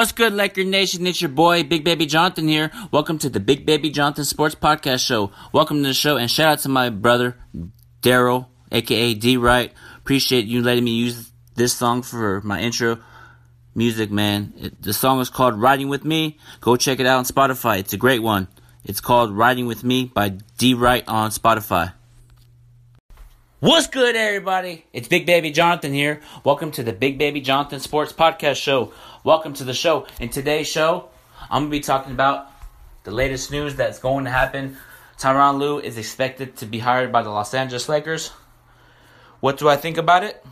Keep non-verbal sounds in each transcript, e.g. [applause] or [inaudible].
What's good, Laker Nation? It's your boy, Big Baby Jonathan here. Welcome to the Big Baby Jonathan Sports Podcast Show. Welcome to the show, and shout out to my brother, Daryl, aka D Right. Appreciate you letting me use this song for my intro music, man. It, the song is called Riding With Me. Go check it out on Spotify. It's a great one. It's called Riding With Me by D Right on Spotify. What's good, everybody? It's Big Baby Jonathan here. Welcome to the Big Baby Jonathan Sports Podcast Show. Welcome to the show. In today's show, I'm going to be talking about the latest news that's going to happen. Tyronn Lue is expected to be hired by the Los Angeles Lakers. What do I think about it?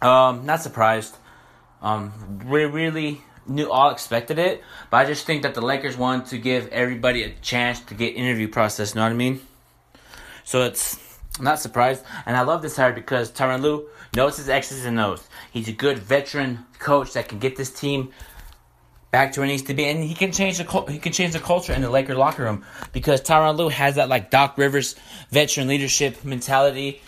Um, not surprised. Um, we really knew all expected it, but I just think that the Lakers want to give everybody a chance to get interview process. You know what I mean? So it's I'm not surprised, and I love this hire because Tyronn Lue knows his X's and O's. He's a good veteran coach that can get this team back to where it needs to be, and he can change the he can change the culture in the Laker locker room because Tyronn Lue has that like Doc Rivers veteran leadership mentality.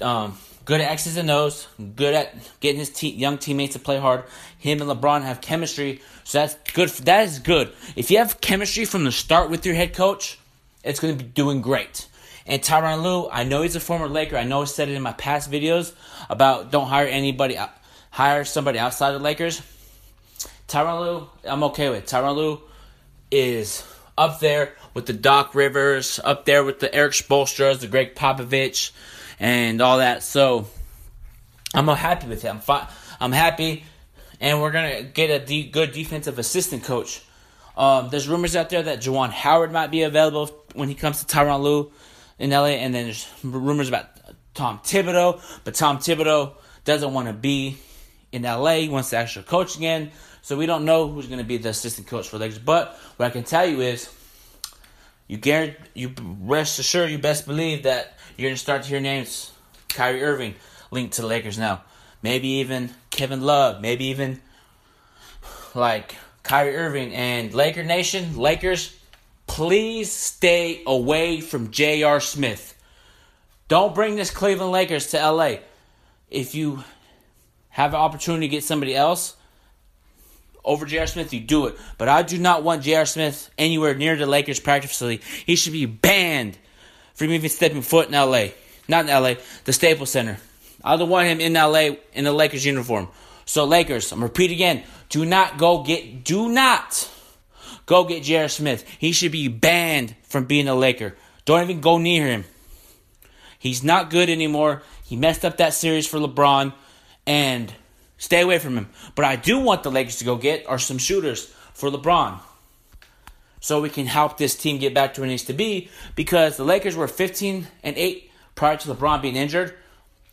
Um, good at X's and O's, good at getting his te- young teammates to play hard. Him and LeBron have chemistry, so that's good. That is good. If you have chemistry from the start with your head coach, it's going to be doing great. And Tyronn Lue, I know he's a former Laker. I know I said it in my past videos about don't hire anybody, hire somebody outside the Lakers. Tyronn Lue, I'm okay with. Tyronn Lue is up there with the Doc Rivers, up there with the Eric Spoelstras, the Gregg Popovich, and all that. So I'm happy with him. I'm, happy, and we're gonna get a de- good defensive assistant coach. Um, there's rumors out there that Juwan Howard might be available when he comes to Tyronn Lue in LA, and then there's rumors about Tom Thibodeau, but Tom Thibodeau doesn't want to be in LA. He wants to actually coach again. So we don't know who's going to be the assistant coach for the Lakers. But what I can tell you is, you guarantee, you rest assured, you best believe that you're going to start to hear names, Kyrie Irving linked to the Lakers now. Maybe even Kevin Love. Maybe even like Kyrie Irving and Laker Nation, Lakers please stay away from J.R. Smith. Don't bring this Cleveland Lakers to LA. If you have an opportunity to get somebody else over J.R. Smith, you do it. But I do not want J.R. Smith anywhere near the Lakers practice facility. He should be banned from even stepping foot in LA. Not in LA, the Staples Center. I don't want him in LA in the Lakers uniform. So Lakers, I'm repeat again, do not go get do not Go get J.R. Smith. He should be banned from being a Laker. Don't even go near him. He's not good anymore. He messed up that series for LeBron, and stay away from him. But I do want the Lakers to go get are some shooters for LeBron. So we can help this team get back to where it needs to be because the Lakers were 15 and 8 prior to LeBron being injured,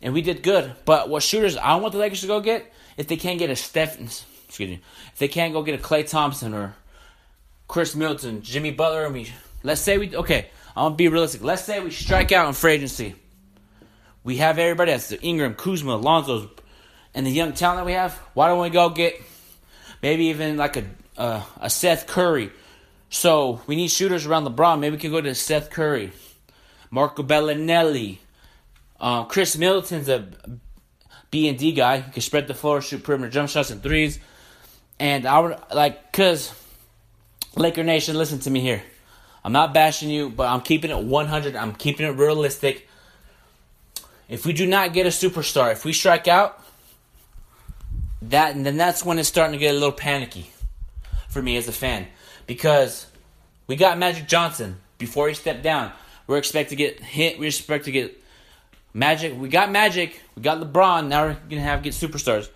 and we did good. But what shooters I want the Lakers to go get if they can't get a Steph, excuse me, if they can't go get a Klay Thompson or Khris Middleton, Jimmy Butler, and we let's say we okay. I'm gonna be realistic. Let's say we strike out in free agency. We have everybody that's Ingram, Kuzma, Alonzo, and the young talent that we have. Why don't we go get maybe even like a uh, a Seth Curry? So we need shooters around LeBron. Maybe we can go to Seth Curry, Marco Belinelli, uh, Khris Middleton's a B and D guy. He can spread the floor, shoot perimeter jump shots and threes. And I would like because Laker Nation, listen to me here. I'm not bashing you, but I'm keeping it 100. I'm keeping it realistic. If we do not get a superstar, if we strike out, that and then that's when it's starting to get a little panicky for me as a fan because we got Magic Johnson before he stepped down. We're expected to get hit. We expect to get Magic. We got Magic. We got LeBron. Now we're gonna have get superstars.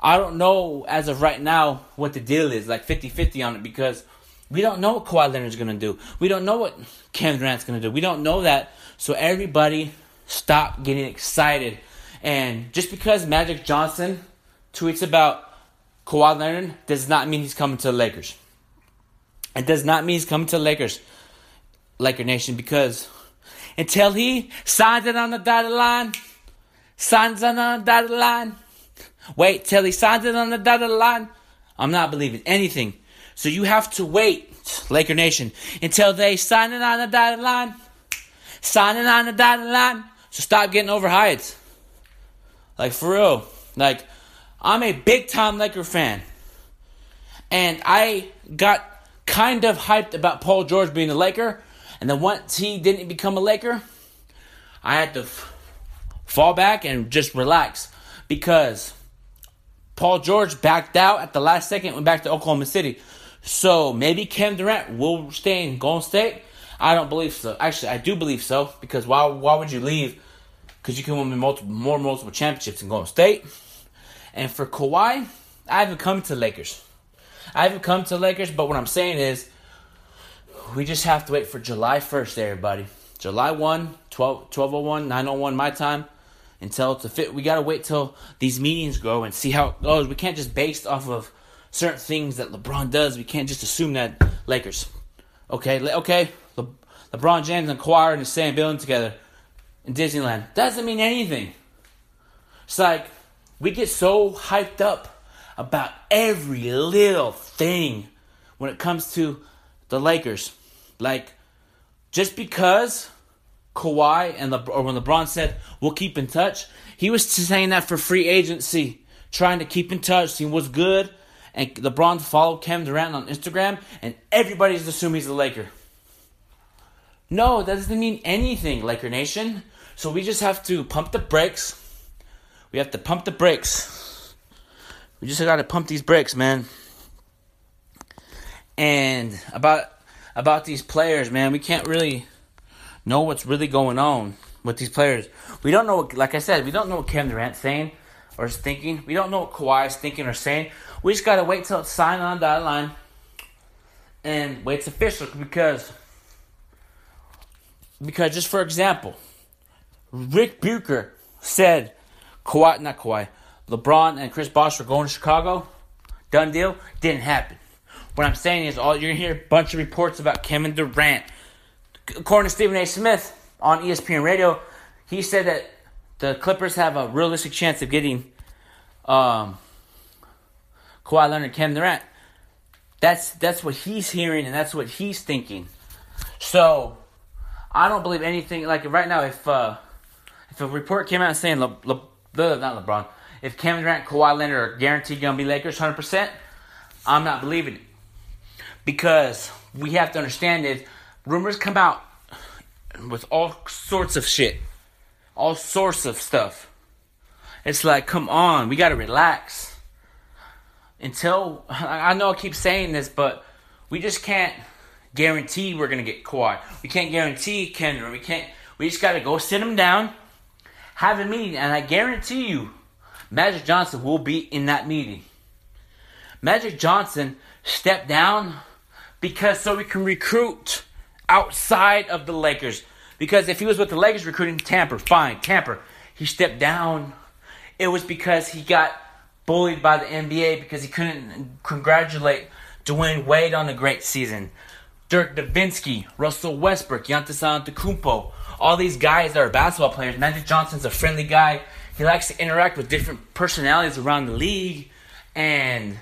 I don't know as of right now what the deal is, like 50-50 on it because we don't know what Kawhi Leonard's going to do. We don't know what Kevin Durant's going to do. We don't know that. So everybody stop getting excited. And just because Magic Johnson tweets about Kawhi Leonard does not mean he's coming to the Lakers. It does not mean he's coming to the Lakers, Laker Nation, because until he signs it on the dotted line, signs it on the dotted line, wait till he signs it on the dotted line, I'm not believing anything so you have to wait, Laker Nation, until they sign it on the dotted line. Sign it on the dotted line. So stop getting overhyped. Like, for real. Like, I'm a big time Laker fan. And I got kind of hyped about Paul George being a Laker. And then once he didn't become a Laker, I had to f- fall back and just relax because Paul George backed out at the last second, went back to Oklahoma City. So maybe Kevin Durant will stay in Golden State. I don't believe so. Actually, I do believe so because why? Why would you leave? Because you can win multiple, more multiple championships in Golden State. And for Kawhi, I haven't come to Lakers. I haven't come to Lakers, but what I'm saying is, we just have to wait for July 1st, everybody. July 1, 12, 1201, 901 my time. Until it's a fit, we gotta wait till these meetings go and see how it goes. We can't just based off of certain things that LeBron does. We can't just assume that Lakers. Okay, okay. Le- LeBron James and Kawhi in the same building together in Disneyland. Doesn't mean anything. It's like we get so hyped up about every little thing when it comes to the Lakers. Like just because Kawhi and Le- or when LeBron said we'll keep in touch, he was saying that for free agency, trying to keep in touch, see what's good. And LeBron followed Kevin Durant on Instagram, and everybody's assuming he's a Laker. No, that doesn't mean anything, Laker Nation. So we just have to pump the brakes. We have to pump the brakes. We just got to pump these brakes, man. And about about these players, man, we can't really know what's really going on with these players. We don't know, what, like I said, we don't know what Kevin Durant's saying or is thinking. We don't know what Kawhi is thinking or saying. We just gotta wait till it's signed on that line and wait it's official because because just for example, Rick Bucher said Kawhi, not Kawhi, LeBron and Chris Bosh were going to Chicago. Done deal. Didn't happen. What I'm saying is, all you're gonna hear a bunch of reports about Kevin Durant. According to Stephen A. Smith on ESPN Radio, he said that the Clippers have a realistic chance of getting um, Kawhi Leonard, Kevin Durant. That's that's what he's hearing and that's what he's thinking. So I don't believe anything. Like right now, if uh, if a report came out saying Le, Le, Le, not LeBron, if Kevin Durant, Kawhi Leonard are guaranteed gonna be Lakers, hundred percent, I'm not believing it because we have to understand is rumors come out with all sorts of shit, all sorts of stuff. It's like, come on, we gotta relax. Until I know I keep saying this, but we just can't guarantee we're gonna get Kawhi. We can't guarantee Kendra. We can't. We just gotta go sit him down, have a meeting, and I guarantee you, Magic Johnson will be in that meeting. Magic Johnson stepped down because so we can recruit outside of the Lakers. Because if he was with the Lakers recruiting tamper, fine, tamper. He stepped down. It was because he got bullied by the NBA because he couldn't congratulate Dwyane Wade on a great season. Dirk Nowitzki, Russell Westbrook, Giannis Antetokounmpo, all these guys that are basketball players. Magic Johnson's a friendly guy. He likes to interact with different personalities around the league, and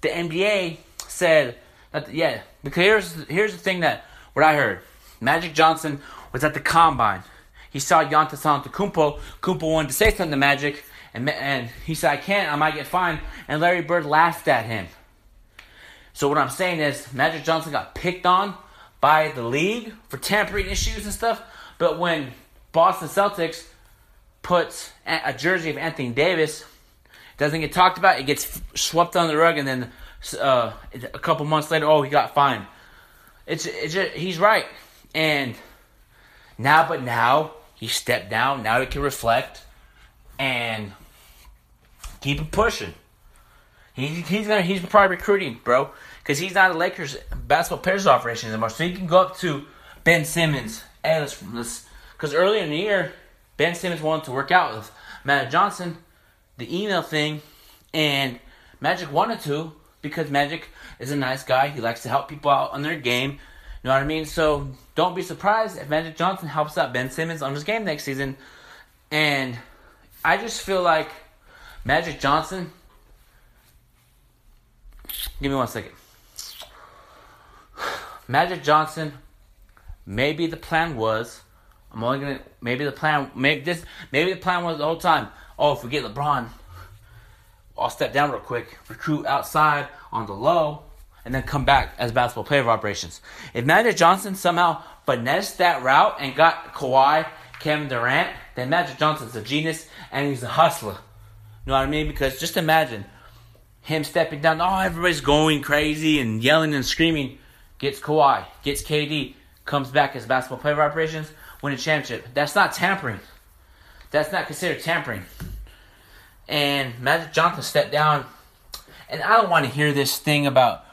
the NBA said that yeah. Because here's here's the thing that what I heard. Magic Johnson was at the combine. He saw Giannis Antetokounmpo. Kumpo wanted to say something to Magic, and and he said, "I can't. I might get fined." And Larry Bird laughed at him. So what I'm saying is, Magic Johnson got picked on by the league for tampering issues and stuff. But when Boston Celtics puts a jersey of Anthony Davis, doesn't get talked about. It gets swept under the rug, and then uh, a couple months later, oh, he got fined. It's it's just, he's right, and now, but now he stepped down. Now he can reflect and keep it pushing. He, he's gonna he's probably recruiting, bro, because he's not a Lakers basketball players operation anymore. So he can go up to Ben Simmons. Hey, let's because earlier in the year, Ben Simmons wanted to work out with Magic Johnson, the email thing, and Magic wanted to because Magic is a nice guy. He likes to help people out on their game. You know what I mean? So don't be surprised if Magic Johnson helps out Ben Simmons on his game next season. And I just feel like Magic Johnson. Give me one second. Magic Johnson. Maybe the plan was. I'm only gonna. Maybe the plan. Maybe this. Maybe the plan was the whole time. Oh, if we get LeBron, I'll step down real quick, recruit outside on the low, and then come back as basketball player of operations. If Magic Johnson somehow finessed that route and got Kawhi, Kevin Durant, then Magic Johnson's a genius and he's a hustler. You know what I mean? Because just imagine him stepping down. Oh, everybody's going crazy and yelling and screaming. Gets Kawhi, gets KD, comes back as basketball player of operations, win a championship. That's not tampering. That's not considered tampering. And Magic Johnson stepped down. And I don't want to hear this thing about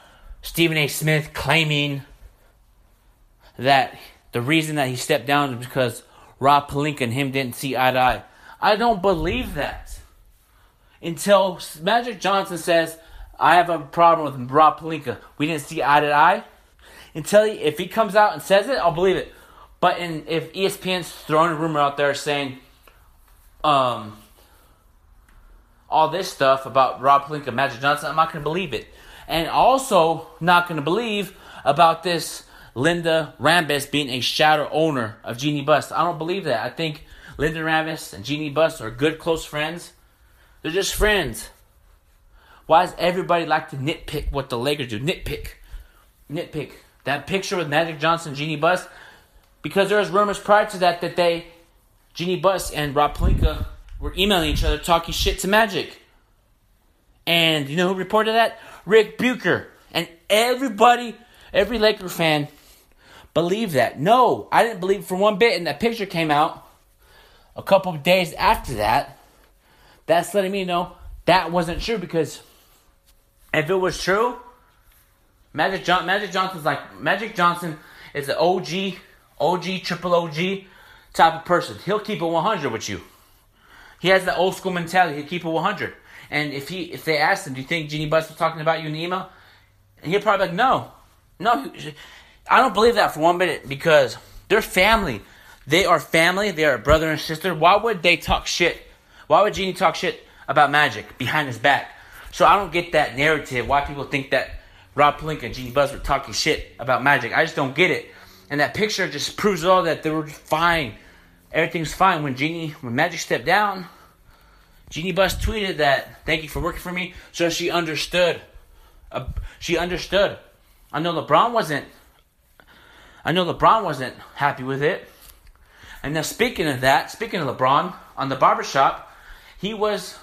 Stephen A. Smith claiming that the reason that he stepped down is because Rob Pelinka and him didn't see eye to eye. I don't believe that. Until Magic Johnson says, I have a problem with Rob Pelinka. We didn't see eye to eye. Until he, if he comes out and says it, I'll believe it. But in, if ESPN's throwing a rumor out there saying, um, all this stuff about Rob Pelinka, Magic Johnson, I'm not going to believe it. And also not going to believe about this Linda Rambis being a shadow owner of Jeanie Buss. I don't believe that. I think Linda Rambis and Jeanie Buss are good, close friends. They're just friends. Why does everybody like to nitpick what the Lakers do? Nitpick. Nitpick. That picture with Magic Johnson and Jeanie Buss, because there was rumors prior to that that they, Jeanie Buss and Rob Pelinka, were emailing each other talking shit to Magic. And you know who reported that? Rick Bucher. And everybody, every Laker fan believed that. No, I didn't believe for one bit. And that picture came out a couple of days after that. That's letting me know that wasn't true because if it was true, Magic John Magic Johnson's like Magic Johnson is an OG, OG, triple OG type of person. He'll keep it 100 with you. He has the old school mentality. He'll keep it 100. And if he if they asked him, do you think Jeanie Buss was talking about you in the email? And he'll probably be like, no, no. I don't believe that for one minute because they're family. They are family. They are brother and sister. Why would they talk shit? Why would Jeanie talk shit about Magic behind his back? So I don't get that narrative. Why people think that Rob Pelinka and Jeanie Buss were talking shit about Magic? I just don't get it. And that picture just proves all that they were fine. Everything's fine. When Jeanie, when Magic stepped down, Jeanie Buss tweeted that, thank you for working for me. So she understood. Uh, she understood. I know LeBron wasn't, I know LeBron wasn't happy with it. And now speaking of that, speaking of LeBron, on the barbershop, he was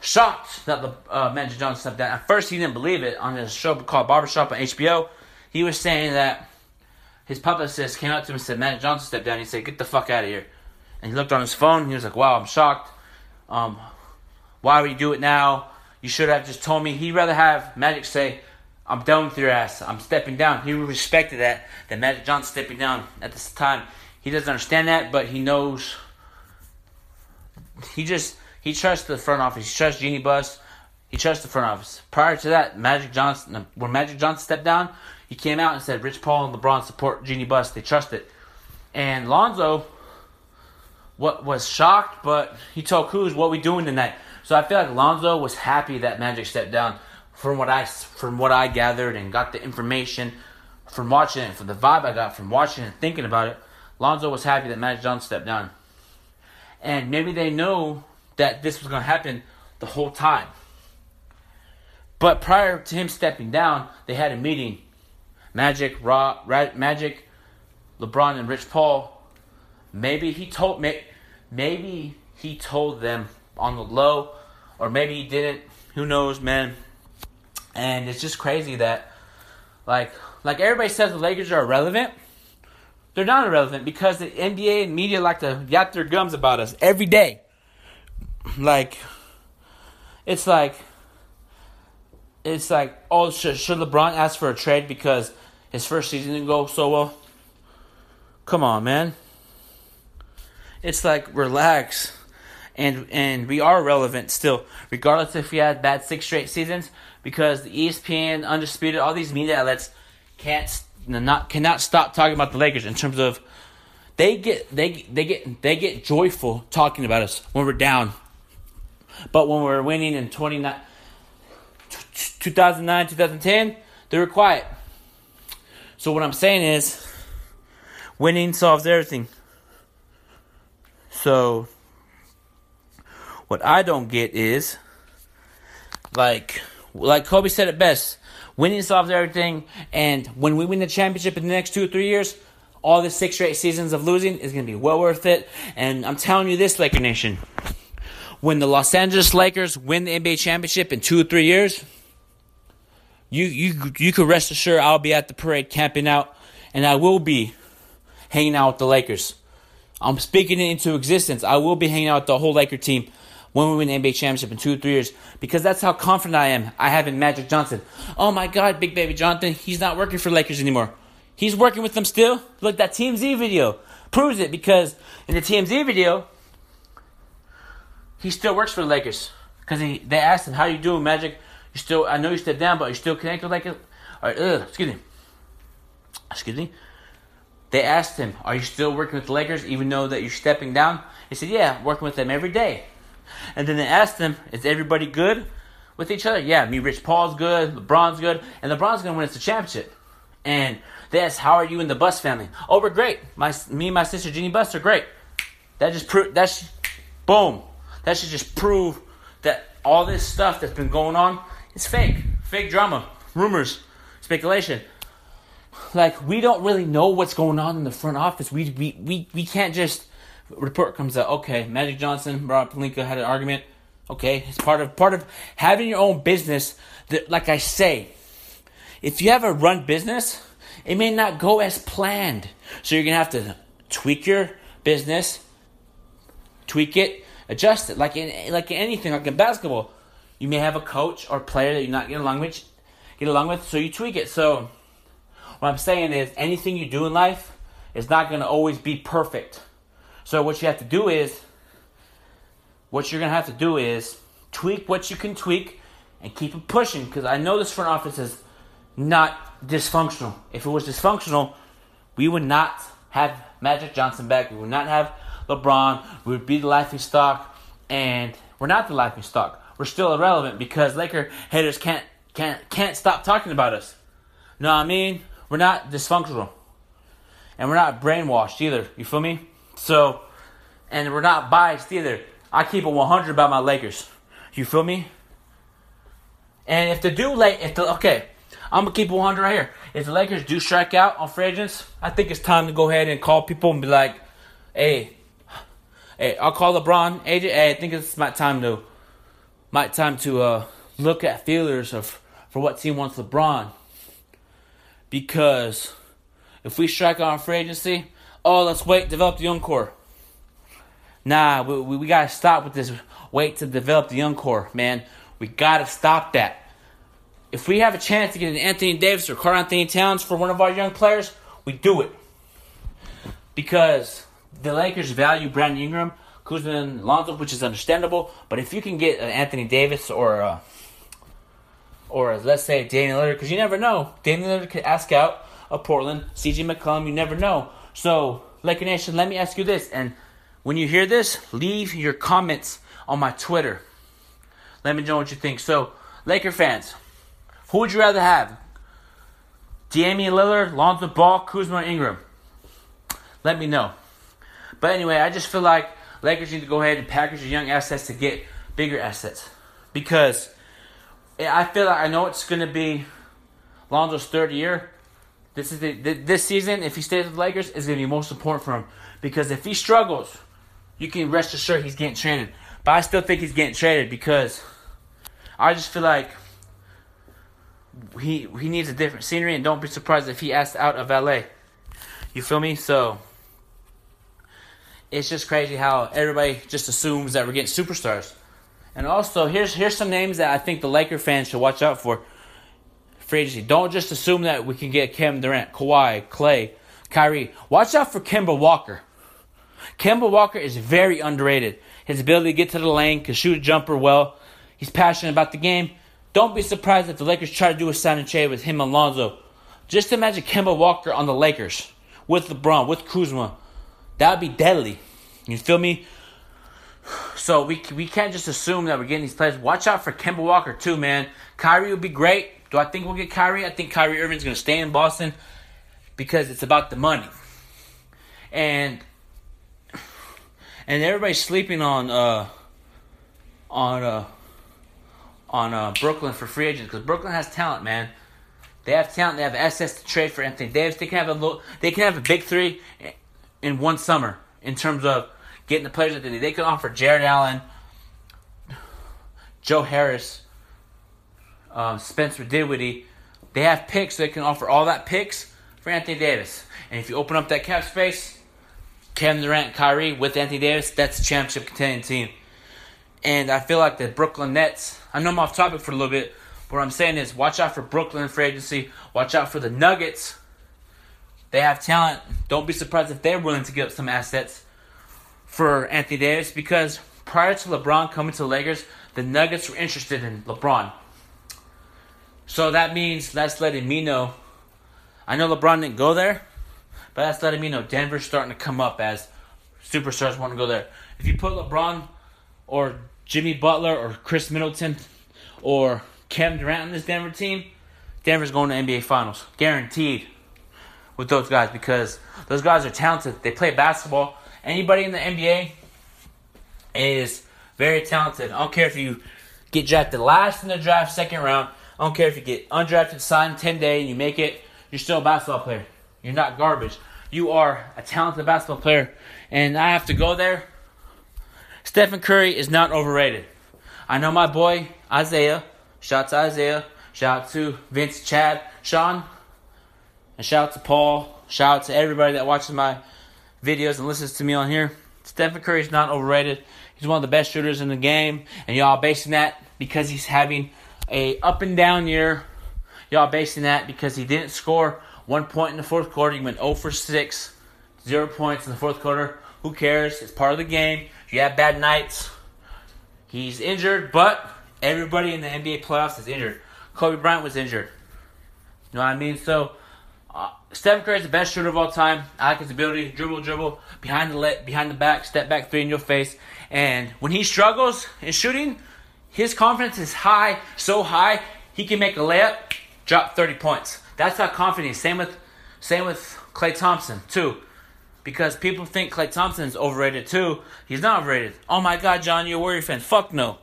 shocked that the uh, Magic Johnson stepped down. At first, he didn't believe it on his show called Barbershop on HBO. He was saying that his publicist came up to him and said, Magic Johnson stepped down. He said, Get the fuck out of here. And he looked on his phone. he was like, Wow, I'm shocked. Um, why would you do it now? You should have just told me. He'd rather have Magic say, I'm done with your ass. I'm stepping down. He respected that, that Magic Johnson stepping down at this time. He doesn't understand that, but he knows. He just he trusts the front office. He trusts Jeanie Buss. He trusts the front office. Prior to that, Magic Johnson, when Magic Johnson stepped down, he came out and said Rich Paul and LeBron support Jeanie Buss. They trust it. And Lonzo, what was shocked, but he told Kuz, "What we doing tonight?" So I feel like Lonzo was happy that Magic stepped down. From what I from what I gathered and got the information from watching it, from the vibe I got from watching and thinking about it, Lonzo was happy that Magic Johnson stepped down. And maybe they know that this was going to happen the whole time. But prior to him stepping down, they had a meeting. Magic, Raw, Magic, LeBron, and Rich Paul. Maybe he told maybe he told them on the low, or maybe he didn't. Who knows, man? And it's just crazy that, like, like everybody says the Lakers are irrelevant. They're not irrelevant because the NBA and media like to yap their gums about us every day. Like, it's like, it's like, oh, should, should LeBron ask for a trade because his first season didn't go so well? Come on, man. It's like, relax. And and we are relevant still, regardless if we had bad six straight seasons, because the ESPN, Undisputed, all these media outlets can't not cannot stop talking about the Lakers in terms of they get they they get they get joyful talking about us when we're down but when we are winning in 2009, 2009, 2010, they were quiet. So what I'm saying is, winning solves everything. So, What I don't get is like like Kobe said it best. Winning solves everything, and when we win the championship in the next two or three years, all the six or eight seasons of losing is going to be well worth it. And I'm telling you this, Laker Nation, when the Los Angeles Lakers win the NBA championship in two or three years, you you you could rest assured I'll be at the parade camping out, and I will be hanging out with the Lakers. I'm speaking it into existence. I will be hanging out with the whole Laker team when we win the NBA championship in two or three years because that's how confident I am. I have in Magic Johnson. Oh my God, Big Baby Jonathan, he's not working for Lakers anymore. He's working with them still. Look, that TMZ video proves it because in the TMZ video, he still works for the Lakers because they asked him, "How you doing, Magic? You still? I know you stepped down, but you still connected with Lakers." All right, excuse me. Excuse me. They asked him, "Are you still working with the Lakers, even though that you're stepping down?" He said, "Yeah, working with them every day." And then they asked him, "Is everybody good with each other?" Yeah, me, Rich Paul's good, LeBron's good, and LeBron's gonna win us the championship. And they asked, "How are you in the Buss family?" Oh, we're great. My me and my sister Jeanie Buss are great. That just prove that's boom. That should just prove that all this stuff that's been going on is fake, fake drama, rumors, speculation. Like we don't really know what's going on in the front office. We we we, we can't just report comes out. Okay, Magic Johnson, Rob Pelinka had an argument. Okay, it's part of part of having your own business. That, like I say, if you have a run business, it may not go as planned. So you're gonna have to tweak your business, tweak it, adjust it. Like in like in anything, like in basketball, you may have a coach or player that you're not getting along with, get along with, so you tweak it. So what I'm saying is, anything you do in life is not gonna always be perfect. So what you have to do is, what you're gonna have to do is tweak what you can tweak and keep it pushing. Because I know this front office is not dysfunctional. If it was dysfunctional, we would not have Magic Johnson back. We would not have LeBron. We would be the laughing stock, and we're not the laughing stock. We're still irrelevant because Laker haters can't can't can't stop talking about us. No, I mean we're not dysfunctional, and we're not brainwashed either. You feel me? So, and we're not biased either. I keep it 100 about my Lakers. You feel me? And if the do late, if the okay, I'm gonna keep 100 right here. If the Lakers do strike out on free agents, I think it's time to go ahead and call people and be like, "Hey, hey, I'll call LeBron, AJ. Hey, I think it's my time to, my time to uh, look at feelers of for what team wants LeBron. Because if we strike on free agency, oh, let's wait, develop the young core. Nah, we, we, we gotta stop with this wait to develop the young core, man. We gotta stop that if we have a chance to get an Anthony Davis or Karl-Anthony Towns for one of our young players, we do it. Because the Lakers value Brandon Ingram, Kuzma, and Lonzo, which is understandable. But if you can get an Anthony Davis or a, or uh, let's say Damian Lillard, because you never know, Damian Lillard could ask out of Portland, CJ McCollum, you never know. So, Laker Nation, let me ask you this, and when you hear this, leave your comments on my Twitter. Let me know what you think. So, Laker fans, who would you rather have? Damian Lillard, Lonzo Ball, Kuzma, Ingram? Let me know. But anyway, I just feel like Lakers need to go ahead and package your young assets to get bigger assets. Because I feel like I know it's going to be Lonzo's third year. This is the, this season. If he stays with the Lakers, is going to be most important for him because if he struggles, you can rest assured he's getting traded. But I still think he's getting traded because I just feel like he he needs a different scenery, and don't be surprised if he asks out of LA. You feel me? So it's just crazy how everybody just assumes that we're getting superstars. And also, here's here's some names that I think the Laker fans should watch out for. Free agency. Don't just assume that we can get Kevin Durant, Kawhi, Klay, Kyrie. Watch out for Kemba Walker. Kemba Walker is very underrated. His ability to get to the lane, can shoot a jumper well. He's passionate about the game. Don't be surprised if the Lakers try to do a sign and trade with him and Lonzo. Just imagine Kemba Walker on the Lakers with LeBron, with Kuzma. That would be deadly. You feel me? So we we can't just assume that we're getting these players. Watch out for Kemba Walker too, man. Kyrie would be great. Do I think we'll get Kyrie? I think Kyrie Irving's to stay in Boston because it's about the money. And and everybody's sleeping on uh on uh on uh Brooklyn for free agents because Brooklyn has talent, man. They have talent. They have assets to trade for Anthony Davis. They can have a they can have a big three in one summer in terms of getting the players that they need. They can offer Jarrett Allen, Joe Harris, um, Spencer Dinwiddie. They have picks. So they can offer all that picks for Anthony Davis. And if you open up that cap space, Kevin Durant, Kyrie with Anthony Davis, that's a championship contending team. And I feel like the Brooklyn Nets. I know I'm off topic for a little bit. But what I'm saying is, watch out for Brooklyn free agency. Watch out for the Nuggets. They have talent. Don't be surprised if they're willing to give up some assets for Anthony Davis because prior to LeBron coming to the Lakers, the Nuggets were interested in LeBron. So that means that's letting me know. I know LeBron didn't go there, but that's letting me know Denver's starting to come up as superstars want to go there. If you put LeBron or Jimmy Butler or Khris Middleton or Kevin Durant on this Denver team, Denver's going to NBA Finals. Guaranteed with those guys because those guys are talented. They play basketball. Anybody in the NBA is very talented. I don't care if you get drafted last in the draft, second round. I don't care if you get undrafted, signed 10 day, and you make it. You're still a basketball player. You're not garbage. You are a talented basketball player. And I have to go there. Stephen Curry is not overrated. I know my boy Isaiah. Shout out to Isaiah. Shout out to Vince, Chad, Sean. And shout out to Paul. Shout out to everybody that watches my videos and listens to me on here. Stephen Curry is not overrated. He's one of the best shooters in the game. And y'all basing that because he's having a up and down year. Y'all basing that because he didn't score one point in the fourth quarter. He went 0 for 6, zero points in the fourth quarter. Who cares? It's part of the game. You have bad nights. He's injured, but everybody in the NBA playoffs is injured. Kobe Bryant was injured. You know what I mean? So, uh, Stephen Curry is the best shooter of all time. I like his ability, dribble, dribble, behind the le- behind the back, step back three in your face. And when he struggles in shooting, his confidence is high, so high he can make a layup, drop 30 points. That's how confident he's. Same with same with Klay Thompson too, because people think Thompson is overrated too. He's not overrated. Oh my God, John, you're a Warrior fan. Fuck no.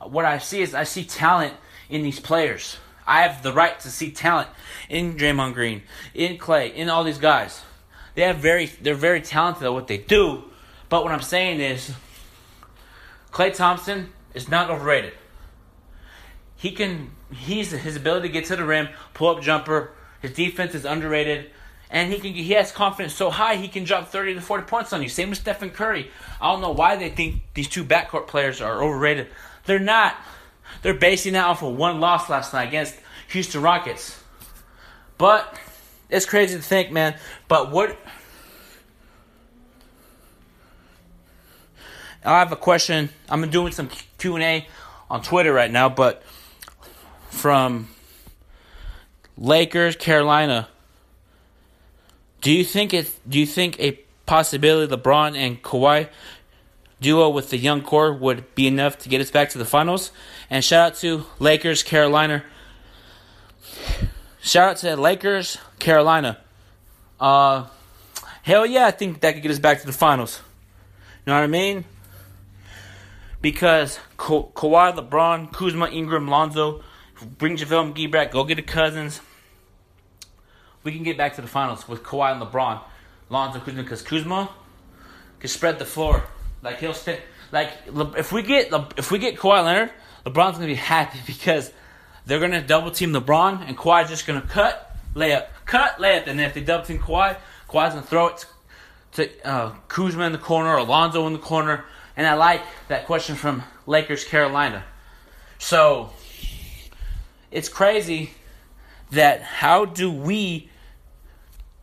What I see is I see talent in these players. I have the right to see talent in Draymond Green, in Klay, in all these guys. They have very they're very talented at what they do. But what I'm saying is Klay Thompson is not overrated. He can he's his ability to get to the rim, pull up jumper, his defense is underrated. And he can he has confidence so high he can drop 30 to 40 points on you. Same with Stephen Curry. I don't know why they think these two backcourt players are overrated. They're not. They're basing that off of one loss last night against Houston Rockets. But it's crazy to think, man. But what? I have a question. I'm doing some Q and A on Twitter right now, but from Lakers, Carolina. Do you think it? Do you think a possibility LeBron and Kawhi duo with the young core would be enough to get us back to the finals. And shout out to Lakers, Carolina. Shout out to Lakers, Carolina. Uh, hell yeah, I think that could get us back to the finals. You know what I mean? Because Ka- Kawhi, LeBron, Kuzma, Ingram, Lonzo, bring JaVale McGee back, go get the Cousins. We can get back to the finals with Kawhi and LeBron, Lonzo, Kuzma, because Kuzma can spread the floor. Like he'll stay. Like if we get if we get Kawhi Leonard, LeBron's gonna be happy [laughs] because they're gonna double team LeBron and Kawhi's just gonna cut layup, cut layup, and then if they double team Kawhi, Kawhi's gonna throw it to uh, Kuzma in the corner, Alonzo in the corner, and I like that question from Lakers Carolina. So it's crazy that how do we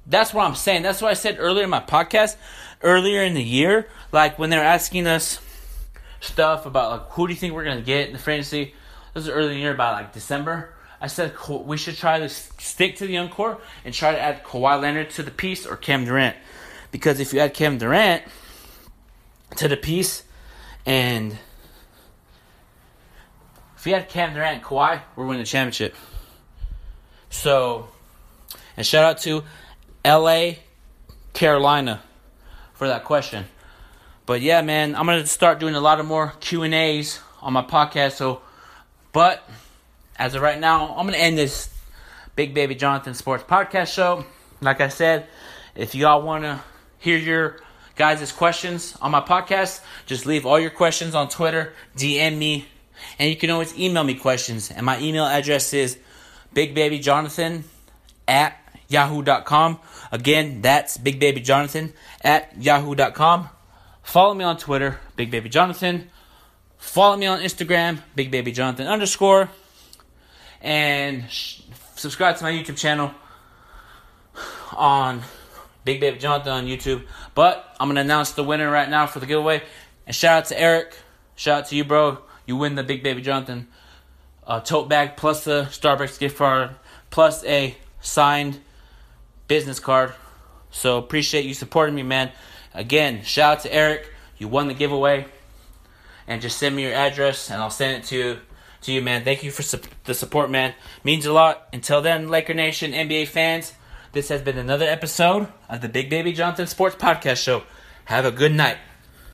that's what I'm saying. That's what I said earlier in my podcast, earlier in the year, like when they're asking us stuff about like who do you think we're gonna get in the fantasy. This was early in the year, about like December. I said we should try to stick to the young core and try to add Kawhi Leonard to the piece or Cam Durant, because if you add Cam Durant to the piece, and if you add Cam Durant and Kawhi, we're winning the championship. So, and shout out to LA, Carolina for that question. But yeah, man, I'm gonna start doing a lot of more Q and A's on my podcast. So, but as of right now, I'm gonna end this Big Baby Jonathan Sports Podcast show. Like I said, if y'all wanna hear your guys' questions on my podcast, just leave all your questions on Twitter, DM me, and you can always email me questions. And my email address is bigbabyjonathan at yahoo.com. Again, that's bigbabyjonathan at yahoo.com. Follow me on Twitter, Big Baby Jonathan. Follow me on Instagram, Big Baby Jonathan underscore. And sh- subscribe to my YouTube channel on Big Baby Jonathan on YouTube. But I'm gonna announce the winner right now for the giveaway. And shout out to Eric. Shout out to you, bro. You win the Big Baby Jonathan uh, tote bag plus the Starbucks gift card plus a signed business card. So appreciate you supporting me, man. Again, shout out to Eric. You won the giveaway. And just send me your address and I'll send it to you, to you, man. Thank you for su- the support, man. Means a lot. Until then, Laker Nation, NBA fans, this has been another episode of the Big Baby Jonathan Sports Podcast Show. Have a good night.